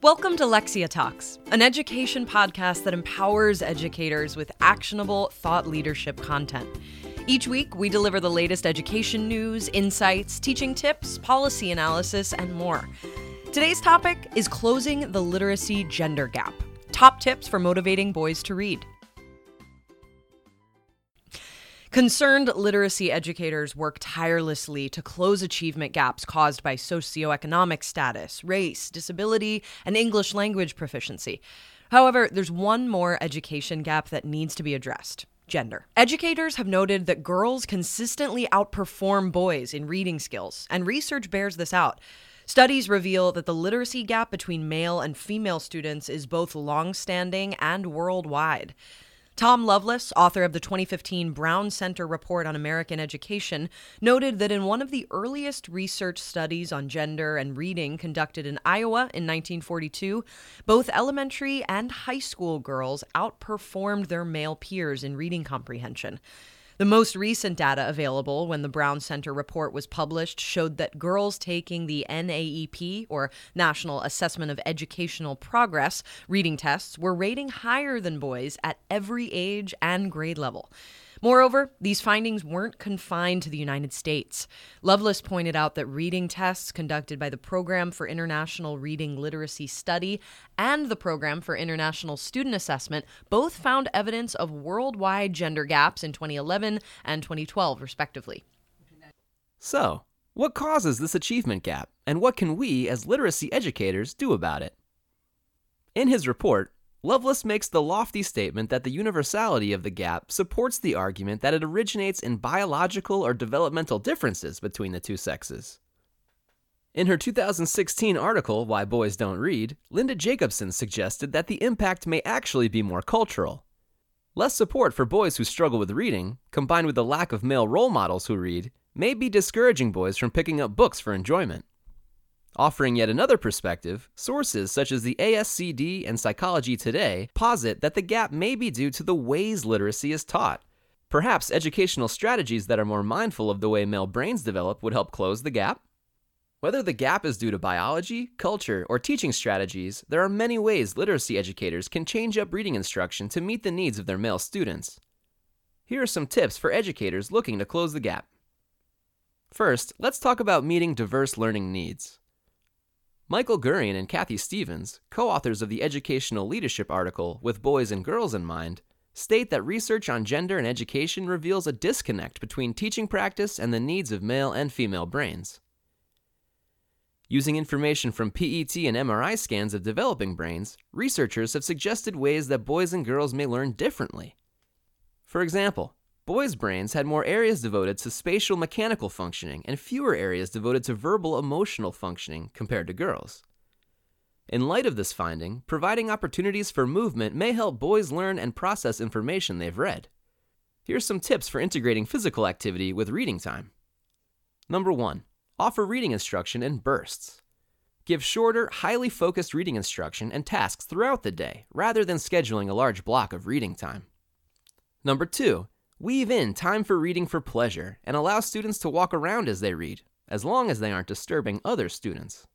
Welcome to Lexia Talks, an education podcast that empowers educators with actionable thought leadership content. Each week, we deliver the latest education news, insights, teaching tips, policy analysis, and more. Today's topic is closing the literacy gender gap. Top tips for motivating boys to read. Concerned literacy educators work tirelessly to close achievement gaps caused by socioeconomic status, race, disability, and English language proficiency. However, there's one more education gap that needs to be addressed gender. Educators have noted that girls consistently outperform boys in reading skills, and research bears this out. Studies reveal that the literacy gap between male and female students is both long standing and worldwide. Tom Loveless, author of the 2015 Brown Center Report on American Education, noted that in one of the earliest research studies on gender and reading conducted in Iowa in 1942, both elementary and high school girls outperformed their male peers in reading comprehension. The most recent data available when the Brown Center report was published showed that girls taking the NAEP, or National Assessment of Educational Progress, reading tests were rating higher than boys at every age and grade level. Moreover, these findings weren't confined to the United States. Loveless pointed out that reading tests conducted by the Program for International Reading Literacy Study and the Program for International Student Assessment both found evidence of worldwide gender gaps in 2011 and 2012, respectively. So, what causes this achievement gap, and what can we as literacy educators do about it? In his report, Loveless makes the lofty statement that the universality of the gap supports the argument that it originates in biological or developmental differences between the two sexes. In her 2016 article, Why Boys Don't Read, Linda Jacobson suggested that the impact may actually be more cultural. Less support for boys who struggle with reading, combined with the lack of male role models who read, may be discouraging boys from picking up books for enjoyment. Offering yet another perspective, sources such as the ASCD and Psychology Today posit that the gap may be due to the ways literacy is taught. Perhaps educational strategies that are more mindful of the way male brains develop would help close the gap? Whether the gap is due to biology, culture, or teaching strategies, there are many ways literacy educators can change up reading instruction to meet the needs of their male students. Here are some tips for educators looking to close the gap. First, let's talk about meeting diverse learning needs. Michael Gurian and Kathy Stevens, co authors of the educational leadership article With Boys and Girls in Mind, state that research on gender and education reveals a disconnect between teaching practice and the needs of male and female brains. Using information from PET and MRI scans of developing brains, researchers have suggested ways that boys and girls may learn differently. For example, Boys' brains had more areas devoted to spatial mechanical functioning and fewer areas devoted to verbal emotional functioning compared to girls. In light of this finding, providing opportunities for movement may help boys learn and process information they've read. Here's some tips for integrating physical activity with reading time. Number 1. Offer reading instruction in bursts. Give shorter, highly focused reading instruction and tasks throughout the day rather than scheduling a large block of reading time. Number 2 Weave in time for reading for pleasure and allow students to walk around as they read, as long as they aren't disturbing other students.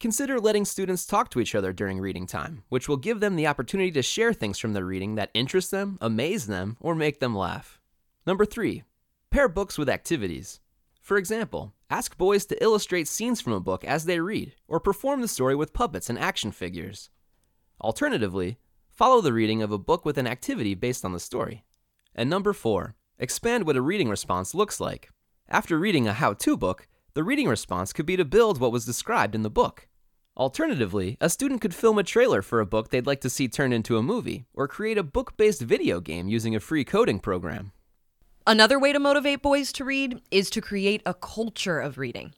Consider letting students talk to each other during reading time, which will give them the opportunity to share things from their reading that interest them, amaze them, or make them laugh. Number three, pair books with activities. For example, ask boys to illustrate scenes from a book as they read, or perform the story with puppets and action figures. Alternatively, follow the reading of a book with an activity based on the story. And number four, expand what a reading response looks like. After reading a how to book, the reading response could be to build what was described in the book. Alternatively, a student could film a trailer for a book they'd like to see turned into a movie, or create a book based video game using a free coding program. Another way to motivate boys to read is to create a culture of reading.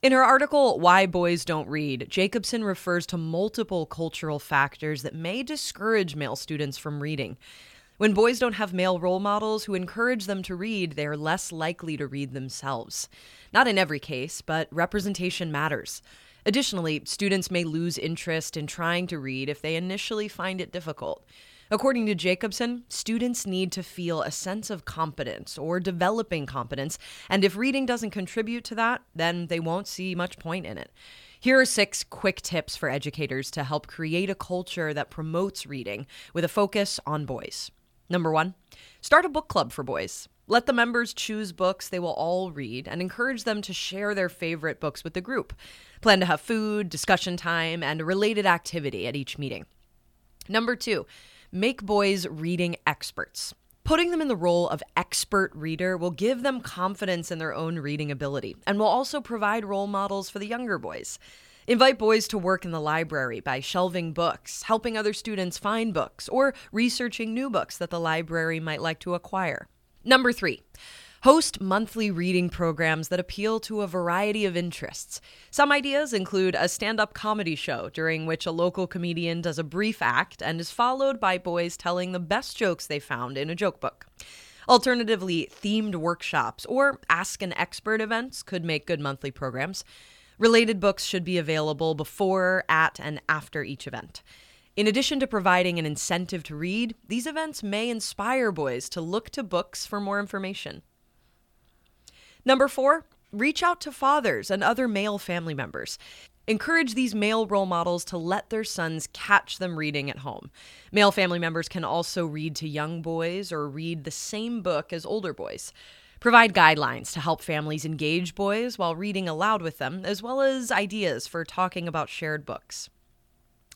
In her article, Why Boys Don't Read, Jacobson refers to multiple cultural factors that may discourage male students from reading. When boys don't have male role models who encourage them to read, they are less likely to read themselves. Not in every case, but representation matters. Additionally, students may lose interest in trying to read if they initially find it difficult. According to Jacobson, students need to feel a sense of competence or developing competence, and if reading doesn't contribute to that, then they won't see much point in it. Here are six quick tips for educators to help create a culture that promotes reading with a focus on boys. Number one, start a book club for boys. Let the members choose books they will all read and encourage them to share their favorite books with the group. Plan to have food, discussion time, and a related activity at each meeting. Number two, make boys reading experts. Putting them in the role of expert reader will give them confidence in their own reading ability and will also provide role models for the younger boys. Invite boys to work in the library by shelving books, helping other students find books, or researching new books that the library might like to acquire. Number three, Host monthly reading programs that appeal to a variety of interests. Some ideas include a stand up comedy show during which a local comedian does a brief act and is followed by boys telling the best jokes they found in a joke book. Alternatively, themed workshops or Ask an Expert events could make good monthly programs. Related books should be available before, at, and after each event. In addition to providing an incentive to read, these events may inspire boys to look to books for more information. Number four, reach out to fathers and other male family members. Encourage these male role models to let their sons catch them reading at home. Male family members can also read to young boys or read the same book as older boys. Provide guidelines to help families engage boys while reading aloud with them, as well as ideas for talking about shared books.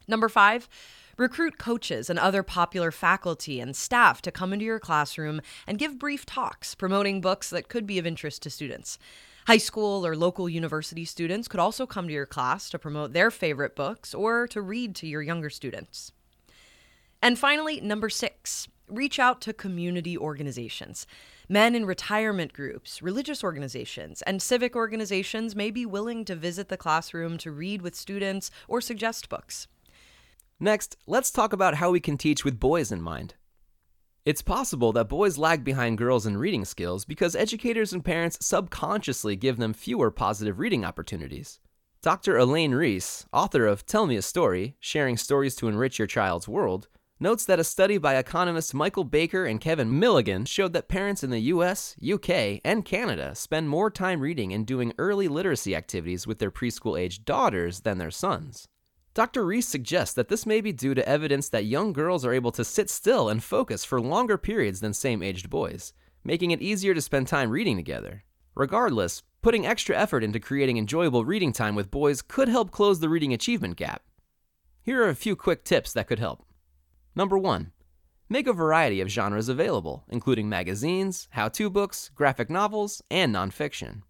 Number five, Recruit coaches and other popular faculty and staff to come into your classroom and give brief talks promoting books that could be of interest to students. High school or local university students could also come to your class to promote their favorite books or to read to your younger students. And finally, number six, reach out to community organizations. Men in retirement groups, religious organizations, and civic organizations may be willing to visit the classroom to read with students or suggest books. Next, let's talk about how we can teach with boys in mind. It's possible that boys lag behind girls in reading skills because educators and parents subconsciously give them fewer positive reading opportunities. Dr. Elaine Reese, author of Tell Me a Story Sharing Stories to Enrich Your Child's World, notes that a study by economists Michael Baker and Kevin Milligan showed that parents in the US, UK, and Canada spend more time reading and doing early literacy activities with their preschool aged daughters than their sons. Dr. Reese suggests that this may be due to evidence that young girls are able to sit still and focus for longer periods than same aged boys, making it easier to spend time reading together. Regardless, putting extra effort into creating enjoyable reading time with boys could help close the reading achievement gap. Here are a few quick tips that could help. Number 1. Make a variety of genres available, including magazines, how to books, graphic novels, and nonfiction.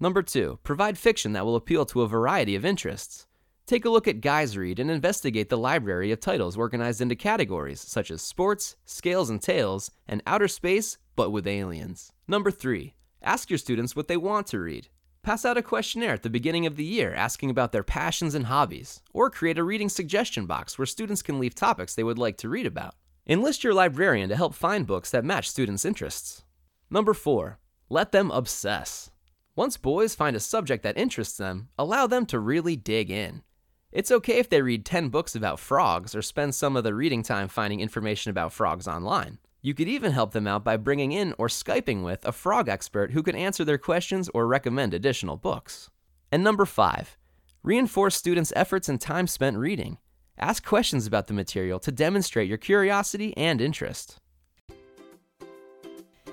Number 2. Provide fiction that will appeal to a variety of interests. Take a look at Guys Read and investigate the library of titles organized into categories such as sports, scales and tales, and outer space, but with aliens. Number 3. Ask your students what they want to read. Pass out a questionnaire at the beginning of the year asking about their passions and hobbies, or create a reading suggestion box where students can leave topics they would like to read about. Enlist your librarian to help find books that match students' interests. Number 4. Let them obsess. Once boys find a subject that interests them, allow them to really dig in. It's okay if they read 10 books about frogs or spend some of the reading time finding information about frogs online. You could even help them out by bringing in or Skyping with a frog expert who can answer their questions or recommend additional books. And number five, reinforce students' efforts and time spent reading. Ask questions about the material to demonstrate your curiosity and interest.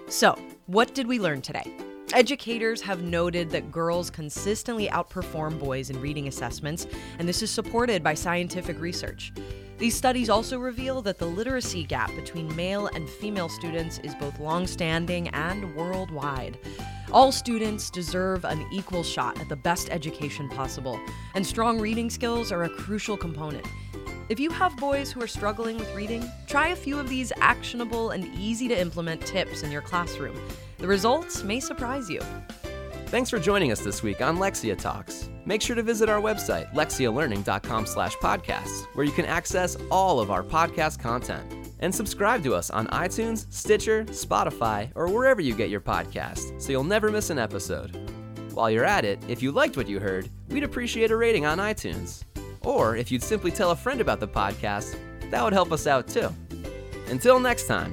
So, what did we learn today? Educators have noted that girls consistently outperform boys in reading assessments, and this is supported by scientific research. These studies also reveal that the literacy gap between male and female students is both long-standing and worldwide. All students deserve an equal shot at the best education possible, and strong reading skills are a crucial component. If you have boys who are struggling with reading, try a few of these actionable and easy to implement tips in your classroom. The results may surprise you. Thanks for joining us this week on Lexia Talks. Make sure to visit our website, lexialearning.com slash podcasts, where you can access all of our podcast content. And subscribe to us on iTunes, Stitcher, Spotify, or wherever you get your podcasts, so you'll never miss an episode. While you're at it, if you liked what you heard, we'd appreciate a rating on iTunes. Or if you'd simply tell a friend about the podcast, that would help us out too. Until next time,